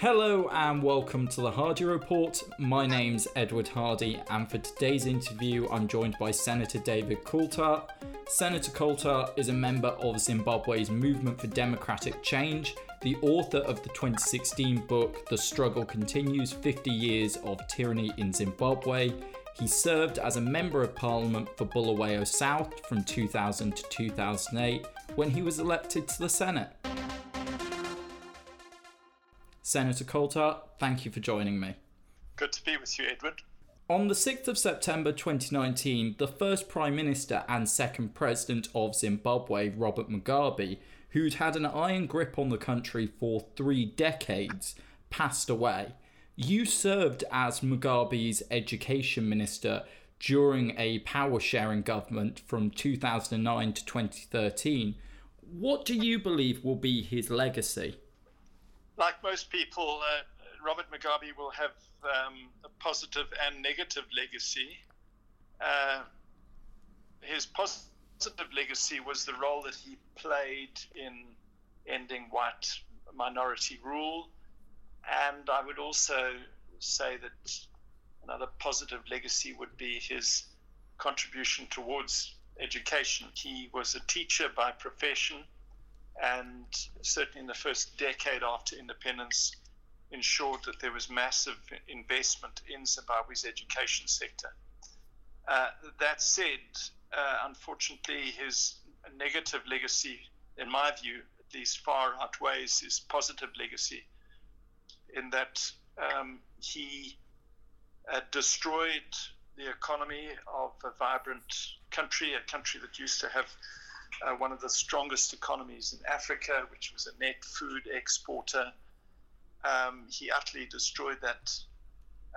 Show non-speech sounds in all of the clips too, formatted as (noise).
Hello and welcome to the Hardy Report. My name's Edward Hardy, and for today's interview, I'm joined by Senator David Coltart. Senator Coltart is a member of Zimbabwe's Movement for Democratic Change, the author of the 2016 book The Struggle Continues 50 Years of Tyranny in Zimbabwe. He served as a Member of Parliament for Bulawayo South from 2000 to 2008 when he was elected to the Senate. Senator Coltart, thank you for joining me. Good to be with you, Edward. On the 6th of September 2019, the first Prime Minister and second President of Zimbabwe, Robert Mugabe, who'd had an iron grip on the country for three decades, passed away. You served as Mugabe's education minister during a power sharing government from 2009 to 2013. What do you believe will be his legacy? Like most people, uh, Robert Mugabe will have um, a positive and negative legacy. Uh, his positive legacy was the role that he played in ending white minority rule. And I would also say that another positive legacy would be his contribution towards education. He was a teacher by profession and certainly in the first decade after independence, ensured that there was massive investment in Zimbabwe's education sector. Uh, that said, uh, unfortunately, his negative legacy, in my view, at least far outweighs his positive legacy, in that um, he uh, destroyed the economy of a vibrant country, a country that used to have uh, one of the strongest economies in Africa, which was a net food exporter. Um, he utterly destroyed that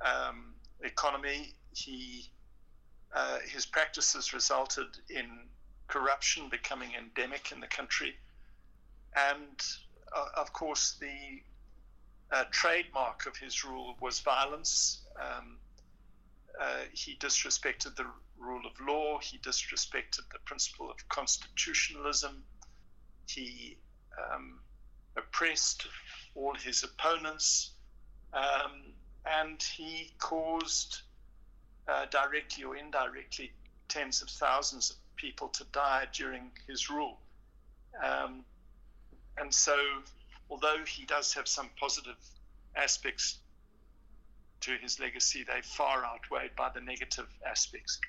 um, economy. He uh, his practices resulted in corruption becoming endemic in the country, and uh, of course the uh, trademark of his rule was violence. Um, uh, he disrespected the rule of law. He disrespected the principle of constitutionalism. He um, oppressed all his opponents. Um, and he caused, uh, directly or indirectly, tens of thousands of people to die during his rule. Um, and so, although he does have some positive aspects to his legacy, they far outweighed by the negative aspects.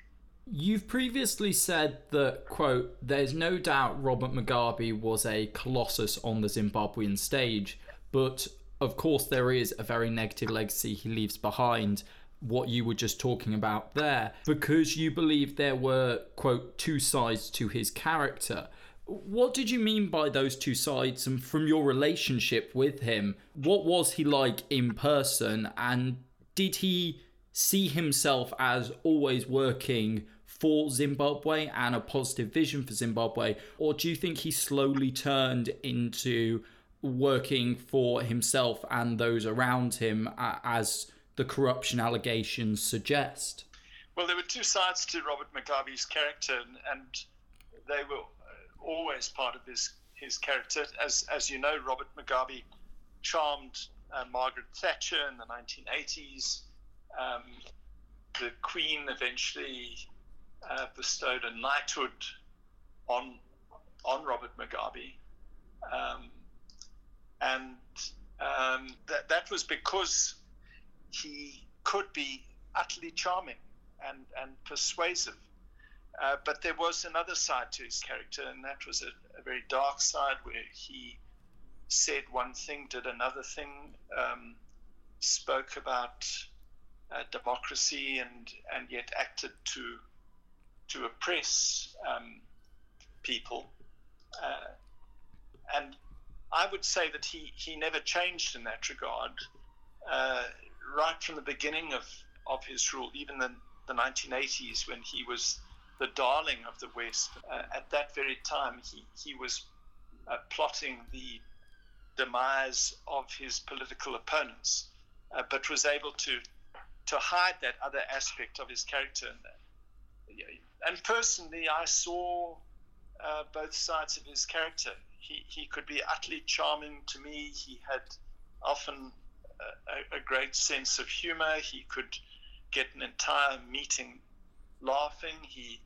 You've previously said that, quote, there's no doubt Robert Mugabe was a colossus on the Zimbabwean stage, but of course there is a very negative legacy he leaves behind, what you were just talking about there, because you believe there were, quote, two sides to his character. What did you mean by those two sides, and from your relationship with him, what was he like in person, and did he see himself as always working for Zimbabwe and a positive vision for Zimbabwe? Or do you think he slowly turned into working for himself and those around him as the corruption allegations suggest? Well, there were two sides to Robert Mugabe's character, and they were always part of his, his character. As, as you know, Robert Mugabe charmed uh, Margaret Thatcher in the 1980s. Um, the Queen eventually uh, bestowed a knighthood on on Robert Mugabe, um, and um, that that was because he could be utterly charming and and persuasive. Uh, but there was another side to his character, and that was a, a very dark side where he said one thing, did another thing, um, spoke about uh, democracy, and and yet acted to to oppress um, people. Uh, and I would say that he, he never changed in that regard. Uh, right from the beginning of, of his rule, even in the 1980s when he was the darling of the West, uh, at that very time he, he was uh, plotting the demise of his political opponents, uh, but was able to, to hide that other aspect of his character. And personally, I saw uh, both sides of his character. He, he could be utterly charming to me. He had often a, a great sense of humor. He could get an entire meeting laughing. He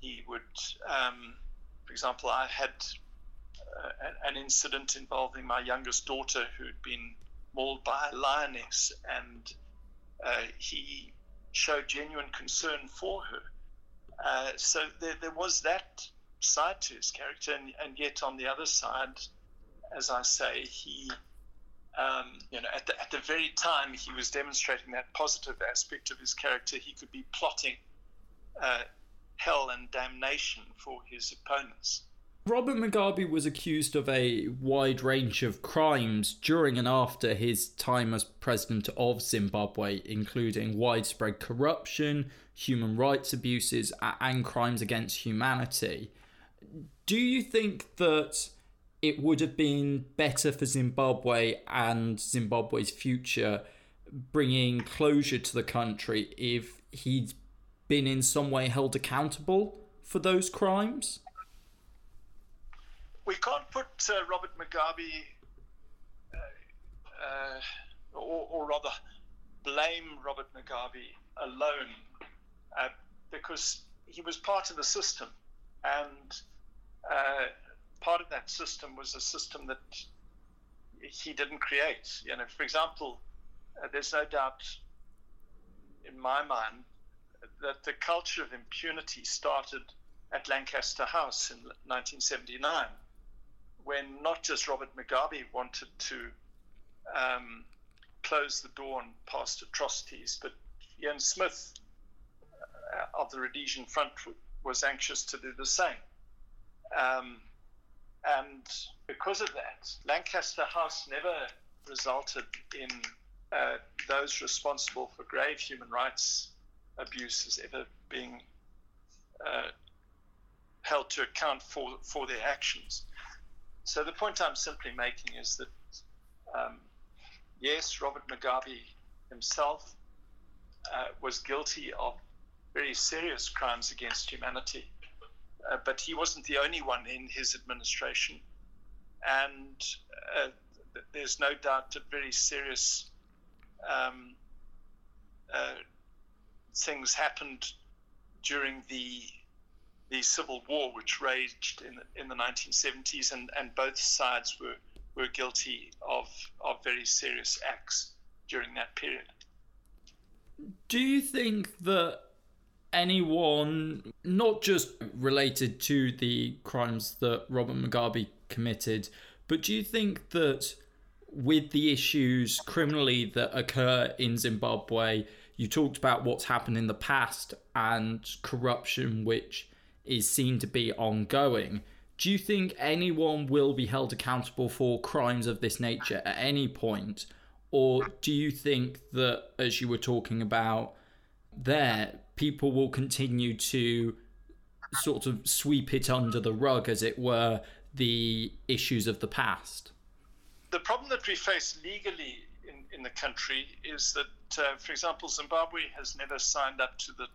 he would, um, for example, I had uh, an, incident involving my youngest daughter who'd been mauled by a lioness, and uh, he showed genuine concern for her. Uh, so there, there was that side to his character, and, and yet on the other side, as I say, he um, you know, at the, at the very time he was demonstrating that positive aspect of his character, he could be plotting uh, hell and damnation for his opponents. Robert Mugabe was accused of a wide range of crimes during and after his time as president of Zimbabwe, including widespread corruption, human rights abuses, and crimes against humanity. Do you think that it would have been better for Zimbabwe and Zimbabwe's future bringing closure to the country if he'd been in some way held accountable for those crimes? We can't put uh, Robert Mugabe, uh, uh, or, or, rather, blame Robert Mugabe alone, uh, because he was part of the system, and uh, part of that system was a system that he didn't create. You know, for example, there's no doubt in my mind that the culture of impunity started at Lancaster House in 1979, when not just Robert Mugabe wanted to um, close the door on past atrocities, but Ian Smith uh, of the Rhodesian Front was anxious to do the same. Um, and because of that, Lancaster House never resulted in uh, those responsible for grave human rights abuses ever being uh, held to account for, for their actions. So the point I'm simply making is that um, yes, Robert Mugabe himself uh, was guilty of very serious crimes against humanity uh, but he wasn't the only one in his administration. And uh, there's no doubt that very serious um, uh, things happened during the the civil war, which raged in the, in the 1970s, and, and both sides were were guilty of of very serious acts during that period. Do you think that anyone, not just related to the crimes that Robert Mugabe committed, but do you think that with the issues criminally that occur in Zimbabwe, you talked about what's happened in the past and corruption, which is seen to be ongoing. Do you think anyone will be held accountable for crimes of this nature at any point? Or do you think that, as you were talking about there, people will continue to sort of sweep it under the rug, as it were, the issues of the past? The problem that we face legally in, in the country is that, uh, for example, Zimbabwe has never signed up to the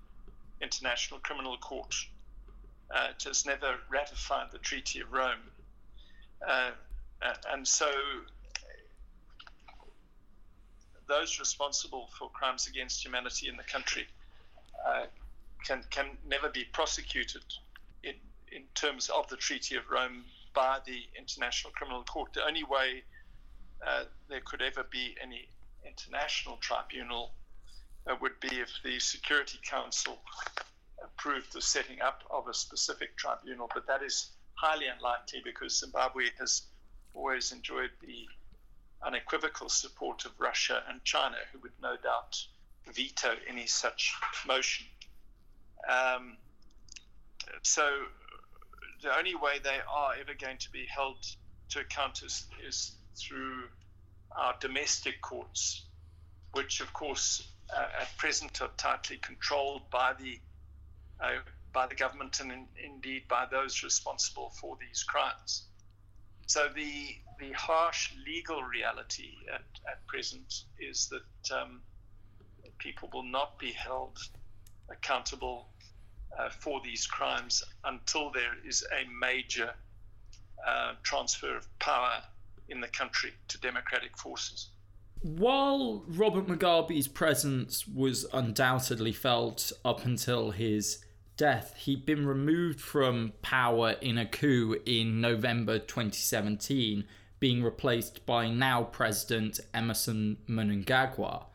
International Criminal Court. Uh, it has never ratified the Treaty of Rome. Uh, and so those responsible for crimes against humanity in the country uh, can can never be prosecuted in in terms of the Treaty of Rome by the International Criminal Court. The only way uh, there could ever be any international tribunal uh, would be if the Security Council approved the setting up of a specific tribunal, but that is highly unlikely because Zimbabwe has always enjoyed the unequivocal support of Russia and China, who would no doubt veto any such motion. Um, so the only way they are ever going to be held to account is, is through our domestic courts, which of course uh, at present are tightly controlled by the uh, by the government and in, indeed by those responsible for these crimes. So the the harsh legal reality at, at present is that um, people will not be held accountable uh, for these crimes until there is a major uh, transfer of power in the country to democratic forces. while Robert Mugabe's presence was undoubtedly felt up until his death, he'd been removed from power in a coup in November 2017, being replaced by now President Emmerson Mnangagwa.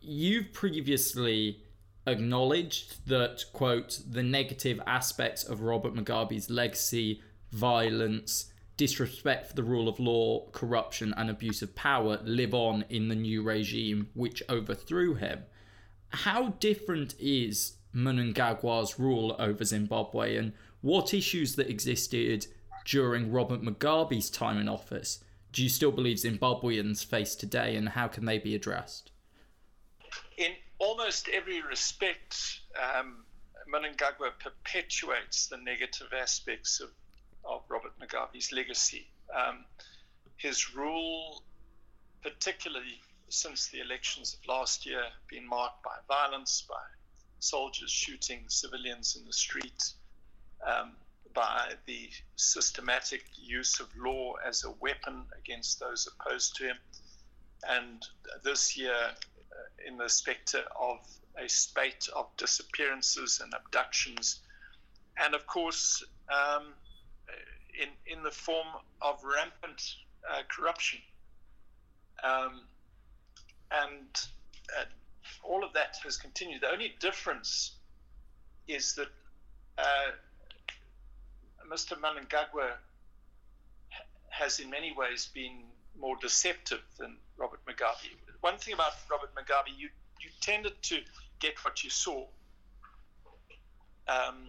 You've previously acknowledged that, quote, the negative aspects of Robert Mugabe's legacy, violence, disrespect for the rule of law, corruption, and abuse of power live on in the new regime which overthrew him. How different is Mnangagwa's rule over Zimbabwe, and what issues that existed during Robert Mugabe's time in office do you still believe Zimbabweans face today, and how can they be addressed? In almost every respect, um, Mnangagwa perpetuates the negative aspects of of Robert Mugabe's legacy. Um, his rule, particularly since the elections of last year, been marked by violence, by soldiers shooting civilians in the street, um, by the systematic use of law as a weapon against those opposed to him. And this year, uh, in the specter of a spate of disappearances and abductions, and of course, um, in, in the form of rampant uh, corruption. Um, and uh, all of that has continued. The only difference is that uh, Mr. Mnangagwa has in many ways been more deceptive than Robert Mugabe. One thing about Robert Mugabe, you, you tended to get what you saw. Um,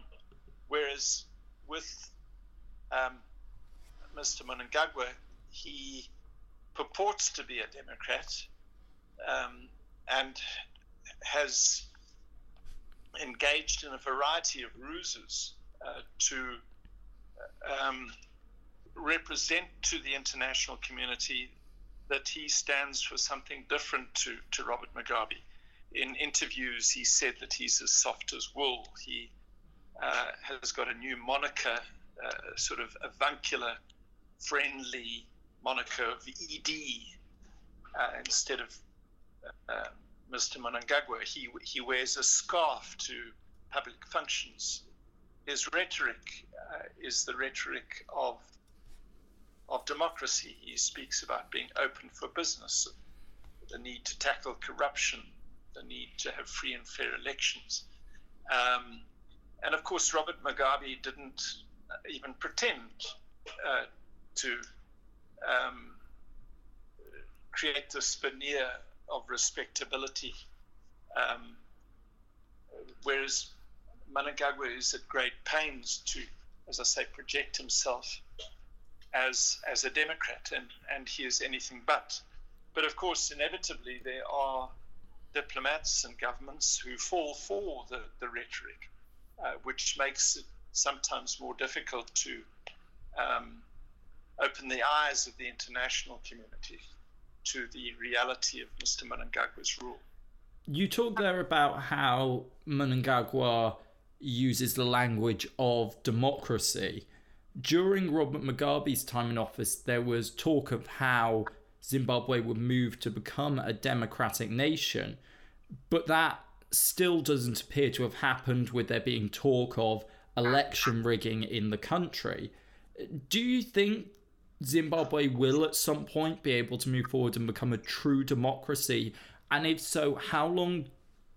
whereas with um, Mr. Mnangagwa, he purports to be a Democrat um, and has engaged in a variety of ruses uh, to um, represent to the international community that he stands for something different to, to Robert Mugabe. In interviews, he said that he's as soft as wool. He uh, has got a new moniker uh, sort of avuncular, friendly moniker of ED uh, instead of uh, Mr. Mnangagwa. He, he wears a scarf to public functions. His rhetoric uh, is the rhetoric of of democracy. He speaks about being open for business, the need to tackle corruption, the need to have free and fair elections. Um, and of course, Robert Mugabe didn't even pretend uh, to um, create this veneer of respectability. Um, whereas Mnangagwa is at great pains to, as I say, project himself as as a Democrat, and, and he is anything but. But of course, inevitably, there are diplomats and governments who fall for the, the rhetoric, uh, which makes it sometimes more difficult to um, open the eyes of the international community to the reality of Mr. Mnangagwa's rule. You talk there about how Mnangagwa uses the language of democracy. During Robert Mugabe's time in office, there was talk of how Zimbabwe would move to become a democratic nation, but that still doesn't appear to have happened, with there being talk of election rigging in the country. Do you think Zimbabwe will at some point be able to move forward and become a true democracy? And if so, how long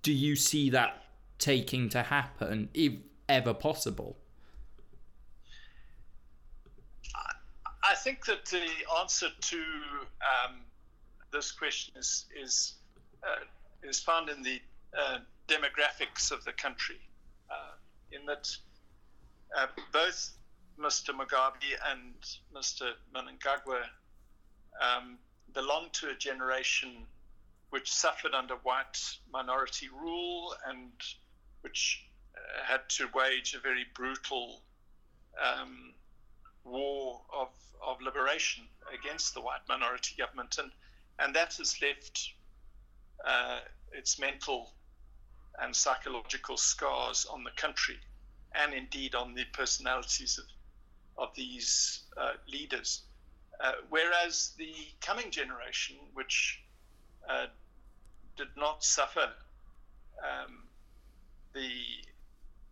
do you see that taking to happen, if ever possible? I think that the answer to um, this question is is uh, is found in the uh, demographics of the country, uh, in that uh, both Mr. Mugabe and Mr. Mnangagwa um, belong to a generation which suffered under white minority rule and which uh, had to wage a very brutal um, war of, of liberation against the white minority government. And, and that has left uh, its mental and psychological scars on the country and indeed on the personalities of, of these uh, leaders. Uh, whereas the coming generation, which uh, did not suffer um, the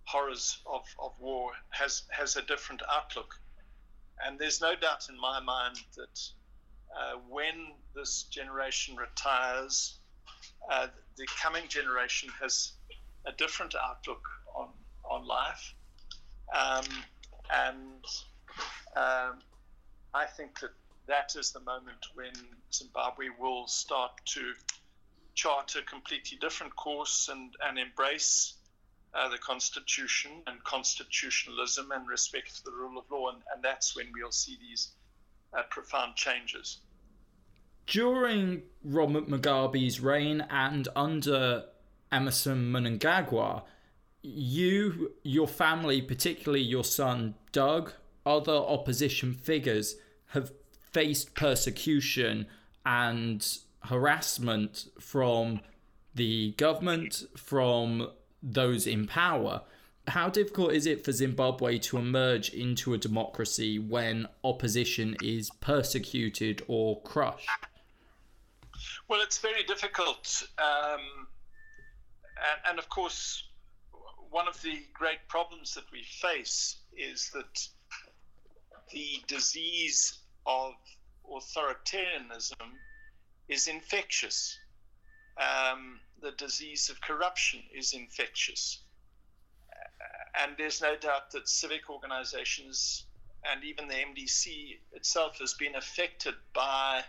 horrors of, of war has has a different outlook. And there's no doubt in my mind that uh, when this generation retires, uh, the coming generation has a different outlook on on life, um, and um, I think that that is the moment when Zimbabwe will start to chart a completely different course and, and embrace uh, the Constitution and constitutionalism and respect for the rule of law. And, and that's when we'll see these uh, profound changes. During Robert Mugabe's reign and under Emmerson Mnangagwa, you, your family, particularly your son Doug, other opposition figures have faced persecution and harassment from the government, from those in power. How difficult is it for Zimbabwe to emerge into a democracy when opposition is persecuted or crushed? Well, it's very difficult. Um, and, and of course, one of the great problems that we face is that the disease of authoritarianism is infectious. Um, the disease of corruption is infectious. And there's no doubt that civic organizations and even the MDC itself has been affected by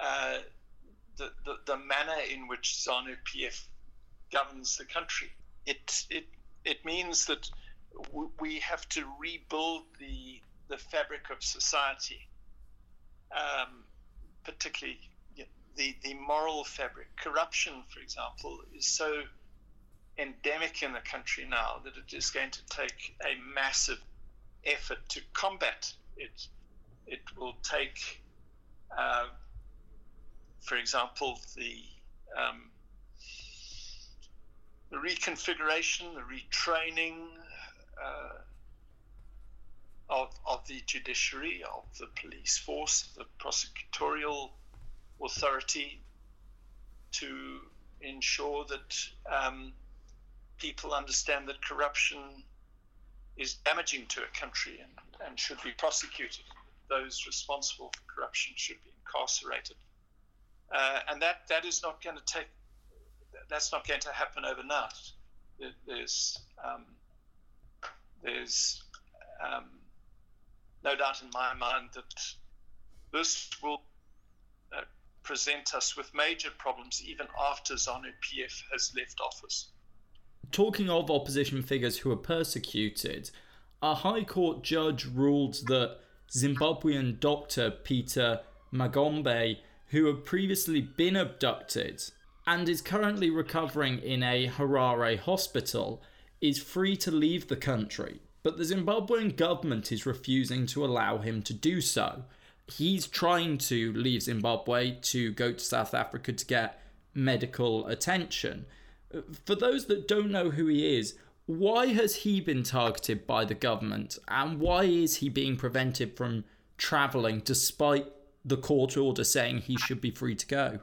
uh, the, the, the, manner in which ZANU PF governs the country. It, it, it means that we have to rebuild the, the fabric of society, um, particularly the, the moral fabric. Corruption, for example, is so endemic in the country now that it is going to take a massive effort to combat it. It will take, uh, for example, the um, the reconfiguration, the retraining uh, of, of the judiciary, of the police force, the prosecutorial authority to ensure that um, people understand that corruption is damaging to a country and, and should be prosecuted. Those responsible for corruption should be incarcerated. Uh, and that, that is not going to take, that's not going to happen overnight. There's, um, there's um, no doubt in my mind that this will uh, present us with major problems even after ZANU PF has left office. Talking of opposition figures who are persecuted, a High Court judge ruled that Zimbabwean doctor Peter Magombe, who had previously been abducted and is currently recovering in a Harare hospital, is free to leave the country. But the Zimbabwean government is refusing to allow him to do so he's trying to leave Zimbabwe to go to South Africa to get medical attention. For those that don't know who he is, why has he been targeted by the government and why is he being prevented from travelling despite the court order saying he should be free to go?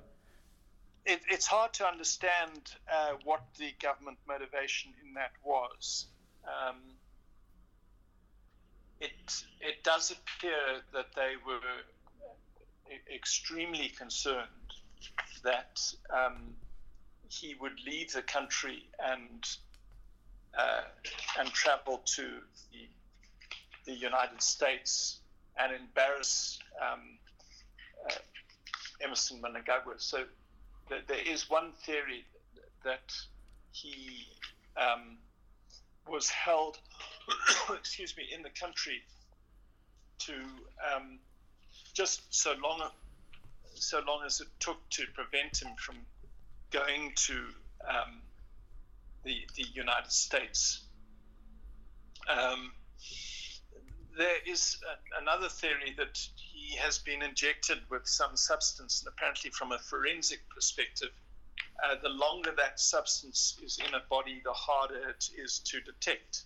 It, it's hard to understand uh, what the government motivation in that was. Um, it it does appear that they were extremely concerned that um, he would leave the country and uh, and travel to the, the United States and embarrass um, uh, Emmerson Mnangagwa. So th- there is one theory that he um, was held (coughs) excuse me, in the country to um, just so long, so long as it took to prevent him from going to um, the the United States. Um, there is a, another theory that he has been injected with some substance, and apparently, from a forensic perspective, uh, the longer that substance is in a body, the harder it is to detect.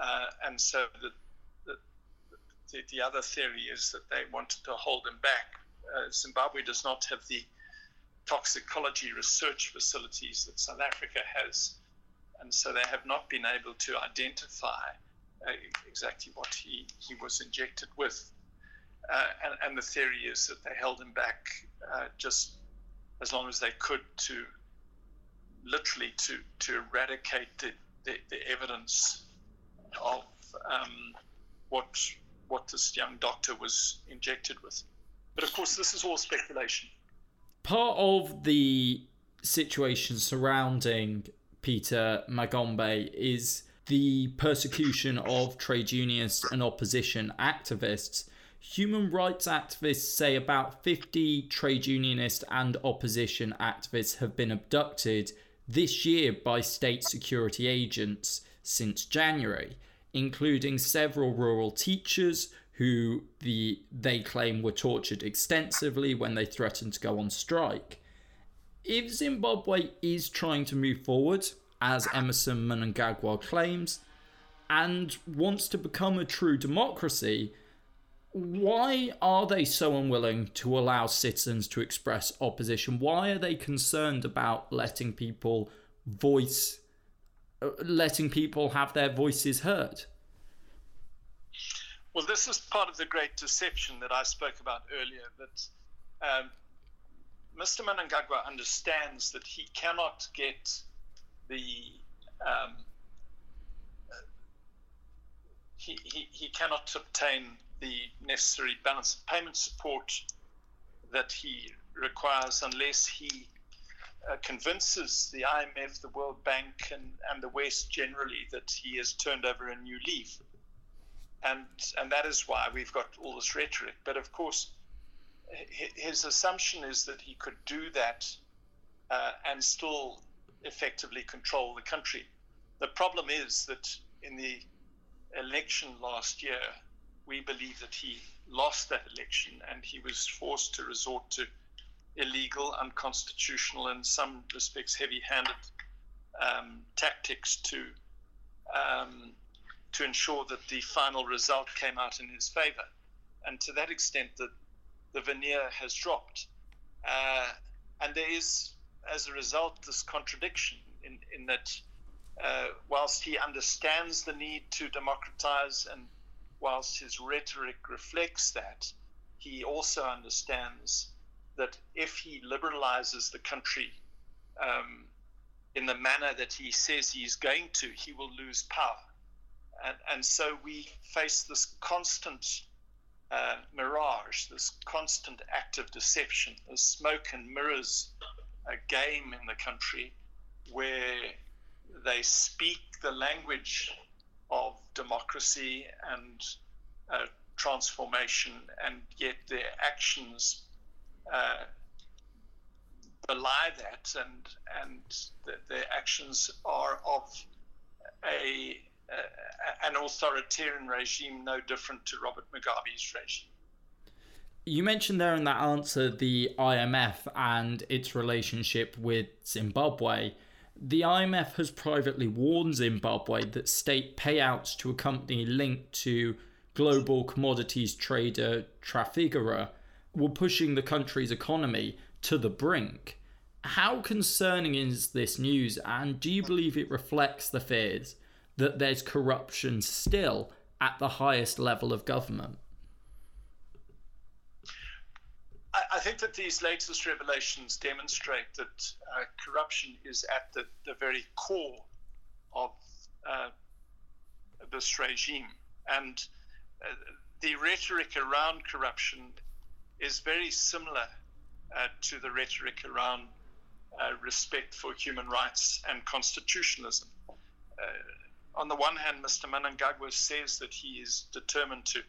Uh, and so the, the, the, the, other theory is that they wanted to hold him back. Uh, Zimbabwe does not have the toxicology research facilities that South Africa has. And so they have not been able to identify uh, exactly what he, he was injected with. Uh, and, and, the theory is that they held him back uh, just as long as they could to literally to, to eradicate the, the, the evidence of um, what what this young doctor was injected with. But of course, this is all speculation. Part of the situation surrounding Peter Magombe is the persecution of trade unionists and opposition activists. Human rights activists say about 50 trade unionist and opposition activists have been abducted this year by state security agents since January, including several rural teachers who the they claim were tortured extensively when they threatened to go on strike. If Zimbabwe is trying to move forward, as Emmerson Mnangagwa claims, and wants to become a true democracy, why are they so unwilling to allow citizens to express opposition? Why are they concerned about letting people voice, uh, letting people have their voices heard? Well, this is part of the great deception that I spoke about earlier. That um, Mr. Mnangagwa understands that he cannot get the um, he, he, he cannot obtain the necessary balance of payment support that he requires unless he uh, convinces the IMF, the World Bank, and, and the West generally that he has turned over a new leaf. And, and that is why we've got all this rhetoric. But of course, his assumption is that he could do that uh, and still effectively control the country. The problem is that in the election last year, we believe that he lost that election and he was forced to resort to illegal, unconstitutional, and in some respects heavy handed um, tactics to. Um, to ensure that the final result came out in his favor. And to that extent, the, the veneer has dropped. Uh, and there is, as a result, this contradiction in, in that uh, whilst he understands the need to democratize and whilst his rhetoric reflects that, he also understands that if he liberalizes the country um, in the manner that he says he's going to, he will lose power. And, and so we face this constant uh, mirage, this constant act of deception, this smoke and mirrors a game in the country where they speak the language of democracy and uh, transformation, and yet their actions uh, belie that, and and the, their actions are of a uh, an authoritarian regime no different to Robert Mugabe's regime. You mentioned there in that answer the IMF and its relationship with Zimbabwe. The IMF has privately warned Zimbabwe that state payouts to a company linked to global commodities trader Trafigura were pushing the country's economy to the brink. How concerning is this news, and do you believe it reflects the fears that there's corruption still at the highest level of government? I think that these latest revelations demonstrate that uh, corruption is at the, the very core of uh, this regime. And uh, the rhetoric around corruption is very similar uh, to the rhetoric around uh, respect for human rights and constitutionalism. Uh, on the one hand, Mr. Mnangagwa says that he is determined to,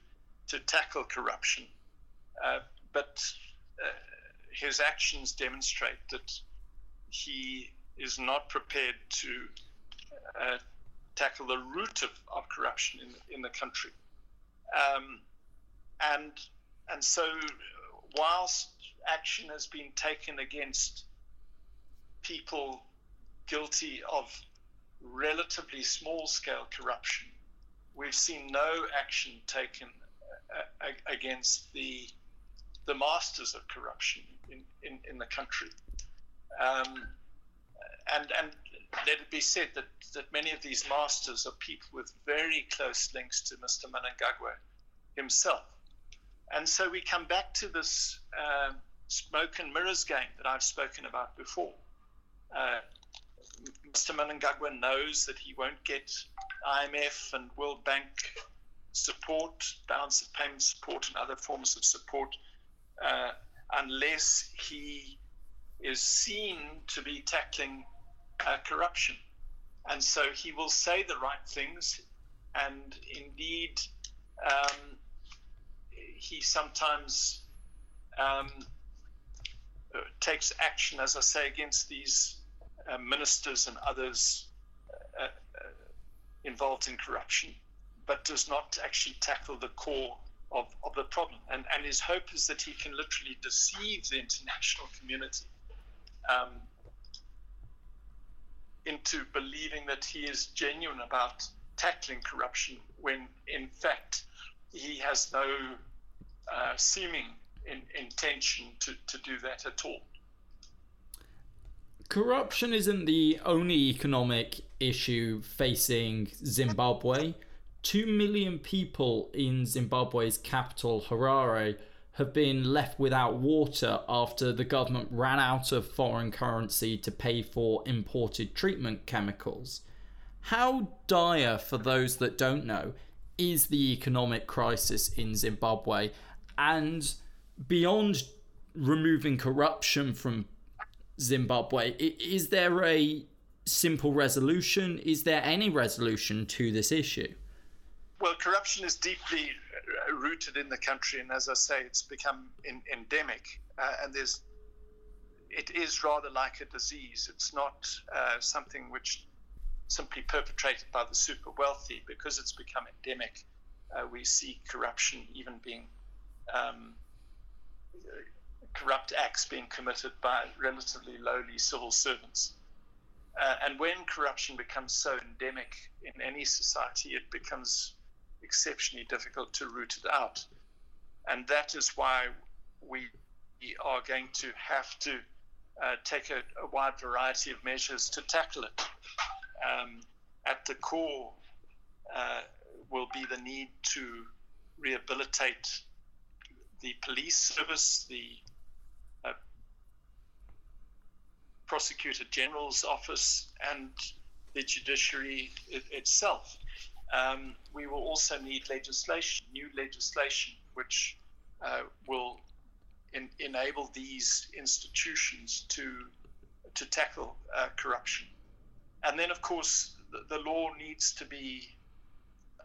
to tackle corruption, but uh, his actions demonstrate that he is not prepared to uh, tackle the root of, of corruption in, in the country. Um, and, and so, whilst action has been taken against people guilty of relatively small scale corruption. We've seen no action taken uh, against the the masters of corruption in, in, in the country. Um, and, and let it be said that, that many of these masters are people with very close links to Mr. Mnangagwa himself. And so we come back to this uh, smoke and mirrors game that I've spoken about before. Uh, Mr. Mnangagwa knows that he won't get IMF and World Bank support, balance of payment support, and other forms of support uh, unless he is seen to be tackling uh, corruption. And so he will say the right things, and indeed, um, he sometimes um, takes action, as I say, against these uh, ministers and others uh, uh, involved in corruption, but does not actually tackle the core of, of the problem. And, and his hope is that he can literally deceive the international community um, into believing that he is genuine about tackling corruption when, in fact, he has no uh, seeming in, intention to, to do that at all. Corruption isn't the only economic issue facing Zimbabwe. Two million people in Zimbabwe's capital, Harare, have been left without water after the government ran out of foreign currency to pay for imported treatment chemicals. How dire, for those that don't know, is the economic crisis in Zimbabwe? And beyond removing corruption from Zimbabwe, is there a simple resolution? Is there any resolution to this issue? Well, corruption is deeply uh, rooted in the country, and as I say, it's become in, endemic. Uh, and there's, it is rather like a disease. It's not uh, something which simply perpetrated by the super wealthy because it's become endemic. Uh, we see corruption even being um, corrupt acts being committed by relatively lowly civil servants. Uh, and when corruption becomes so endemic in any society, it becomes exceptionally difficult to root it out. And that is why we are going to have to uh, take a, a, wide variety of measures to tackle it. Um, at the core uh, will be the need to rehabilitate the police service, the uh, prosecutor general's office, and the judiciary it, itself. Um, we will also need legislation, new legislation, which uh, will enable these institutions to to tackle uh, corruption. And then, of course, the, the, law needs to be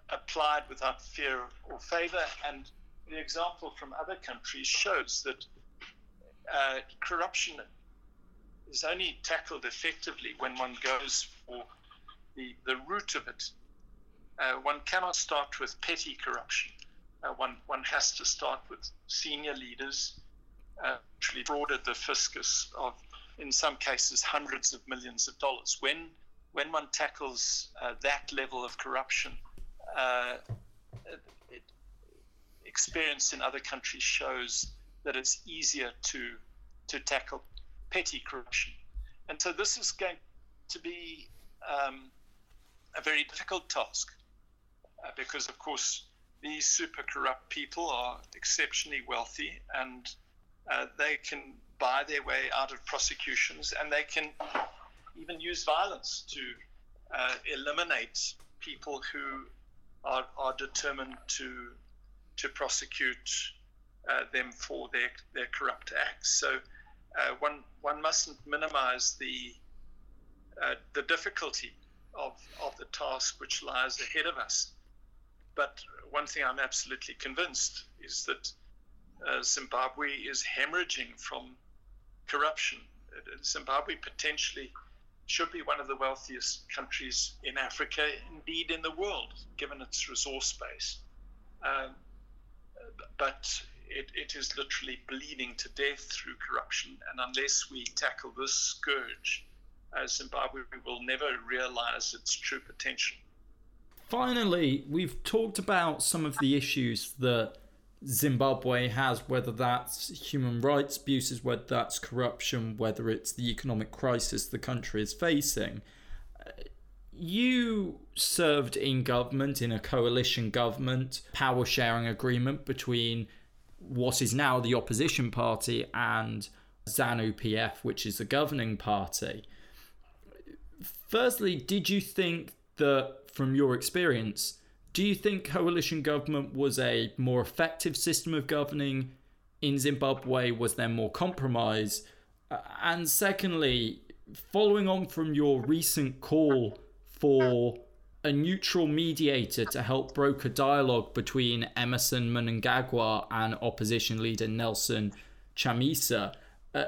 applied without fear or favor. And the example from other countries shows that uh, corruption is only tackled effectively when one goes for the, the root of it uh, one cannot start with petty corruption. Uh, one, one has to start with senior leaders, uh, actually frauded the fiscus of, in some cases, hundreds of millions of dollars. When, when one tackles uh, that level of corruption, uh, it, experience in other countries shows that it's easier to, to tackle petty corruption. And so this is going to be um, a very difficult task uh, because, of course, these super corrupt people are exceptionally wealthy and uh, they can buy their way out of prosecutions and they can even use violence to uh, eliminate people who are, are determined to to prosecute uh, them for their, their corrupt acts. So uh, one one mustn't minimize the uh, the difficulty of, of the task which lies ahead of us. But one thing I'm absolutely convinced is that uh, Zimbabwe is hemorrhaging from corruption. Zimbabwe potentially should be one of the wealthiest countries in Africa, indeed in the world, given its resource base. Um, but it, it is literally bleeding to death through corruption. And unless we tackle this scourge, uh, Zimbabwe will never realize its true potential. Finally, we've talked about some of the issues that Zimbabwe has, whether that's human rights abuses, whether that's corruption, whether it's the economic crisis the country is facing. You served in government, in a coalition government, power sharing agreement between what is now the opposition party and ZANU PF, which is the governing party. Firstly, did you think that, from your experience, do you think coalition government was a more effective system of governing in Zimbabwe? Was there more compromise? Uh, and secondly, following on from your recent call for a neutral mediator to help broker dialogue between Emmerson Mnangagwa and opposition leader Nelson Chamisa, uh,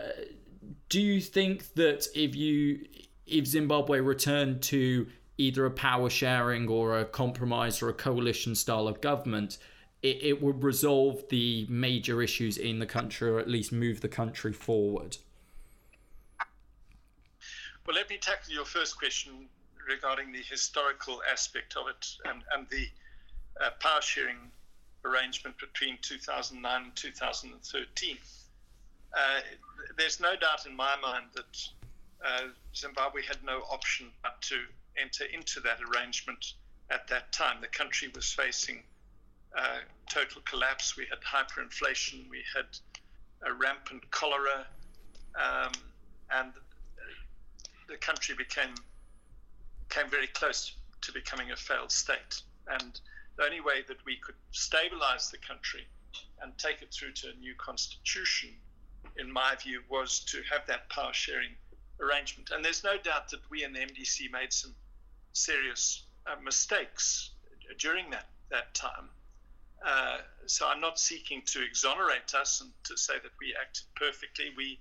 do you think that if you if Zimbabwe returned to either a power sharing or a compromise or a coalition style of government, it, it would resolve the major issues in the country or at least move the country forward? Well, let me tackle your first question regarding the historical aspect of it and, and the uh, power sharing arrangement between 2009 and 2013. Uh, there's no doubt in my mind that uh, Zimbabwe had no option but to enter into that arrangement at that time. The country was facing uh, total collapse. We had hyperinflation. We had a rampant cholera, um, and the country became came very close to becoming a failed state. And the only way that we could stabilize the country and take it through to a new constitution, in my view, was to have that power sharing arrangement. And there's no doubt that we in the MDC made some serious uh, mistakes during that, that time. Uh, so I'm not seeking to exonerate us and to say that we acted perfectly. We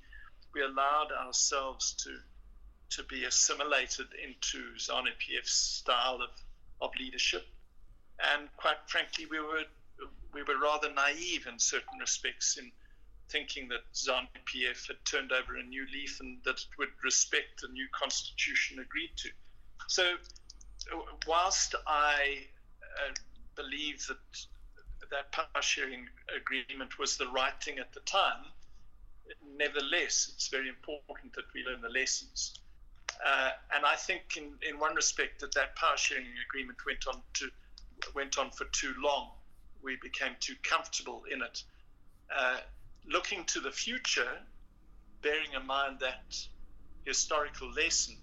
we allowed ourselves to to be assimilated into ZANU PF's style of, of leadership, and quite frankly, we were we were rather naive in certain respects in thinking that ZANU PF had turned over a new leaf and that it would respect the new constitution agreed to. So whilst I uh, believe that that power sharing agreement was the right thing at the time, nevertheless, it's very important that we learn the lessons. Uh, and I think, in, in one respect, that that power sharing agreement went on to went on for too long. We became too comfortable in it. Uh, looking to the future, bearing in mind that historical lesson,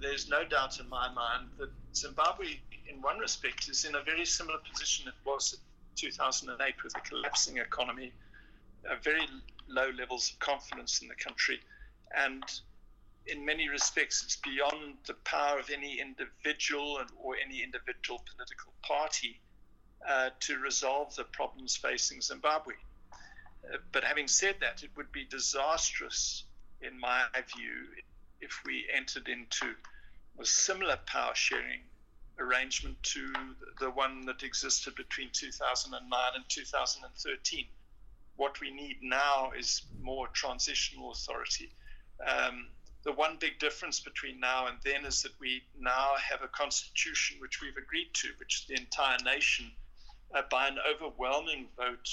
there's no doubt in my mind that Zimbabwe, in one respect, is in a very similar position it was in 2008 with a collapsing economy, uh, very low levels of confidence in the country, and in many respects, it's beyond the power of any individual or any individual political party uh, to resolve the problems facing Zimbabwe. Uh, but having said that, it would be disastrous, in my view, if we entered into a similar power sharing arrangement to the one that existed between 2009 and 2013. What we need now is more transitional authority. Um, the one big difference between now and then is that we now have a constitution which we've agreed to, which the entire nation, uh, by an overwhelming vote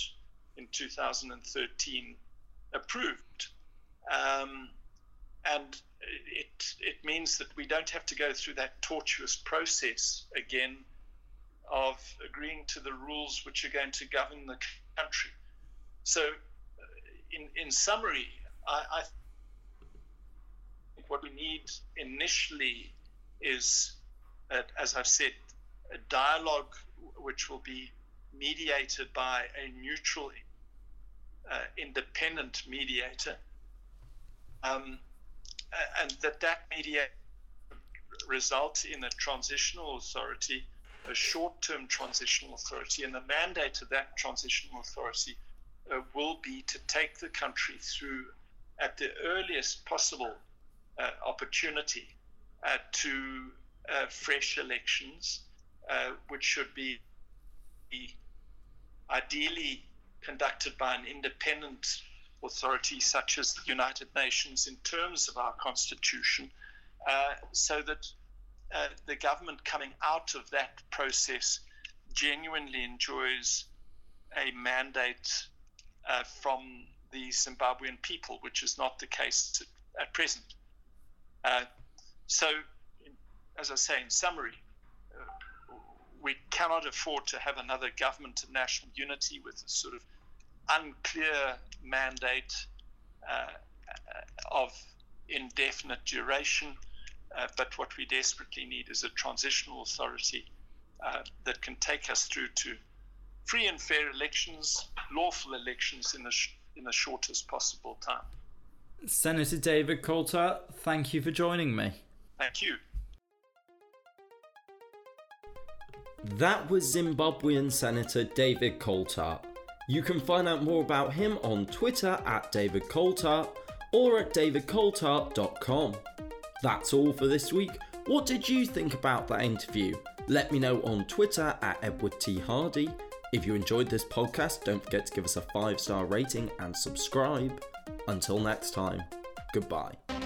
in 2013, approved. Um, and it, it means that we don't have to go through that tortuous process again of agreeing to the rules which are going to govern the country. So, uh, in, in summary, I, I think what we need initially is, uh, as I've said, a dialogue which will be mediated by a neutral, uh, independent mediator. Um, and that that media result in a transitional authority, a short-term transitional authority, and the mandate of that transitional authority uh, will be to take the country through at the earliest possible uh, opportunity uh, to uh, fresh elections, uh, which should be, be ideally conducted by an independent authority such as the United Nations in terms of our constitution, uh, so that uh, the government coming out of that process genuinely enjoys a mandate uh, from the Zimbabwean people, which is not the case at present. Uh, so, as I say, in summary, uh, we cannot afford to have another government of national unity with a sort of unclear mandate uh, of indefinite duration. Uh, but what we desperately need is a transitional authority uh, that can take us through to free and fair elections, lawful elections in the, sh- in the shortest possible time. Senator David Coltart, thank you for joining me. Thank you. That was Zimbabwean Senator David Coltart. You can find out more about him on Twitter at David Coltart or at davidcoltart.com. That's all for this week. What did you think about that interview? Let me know on Twitter at Edward T. Hardy. If you enjoyed this podcast, don't forget to give us a five star rating and subscribe. Until next time, goodbye.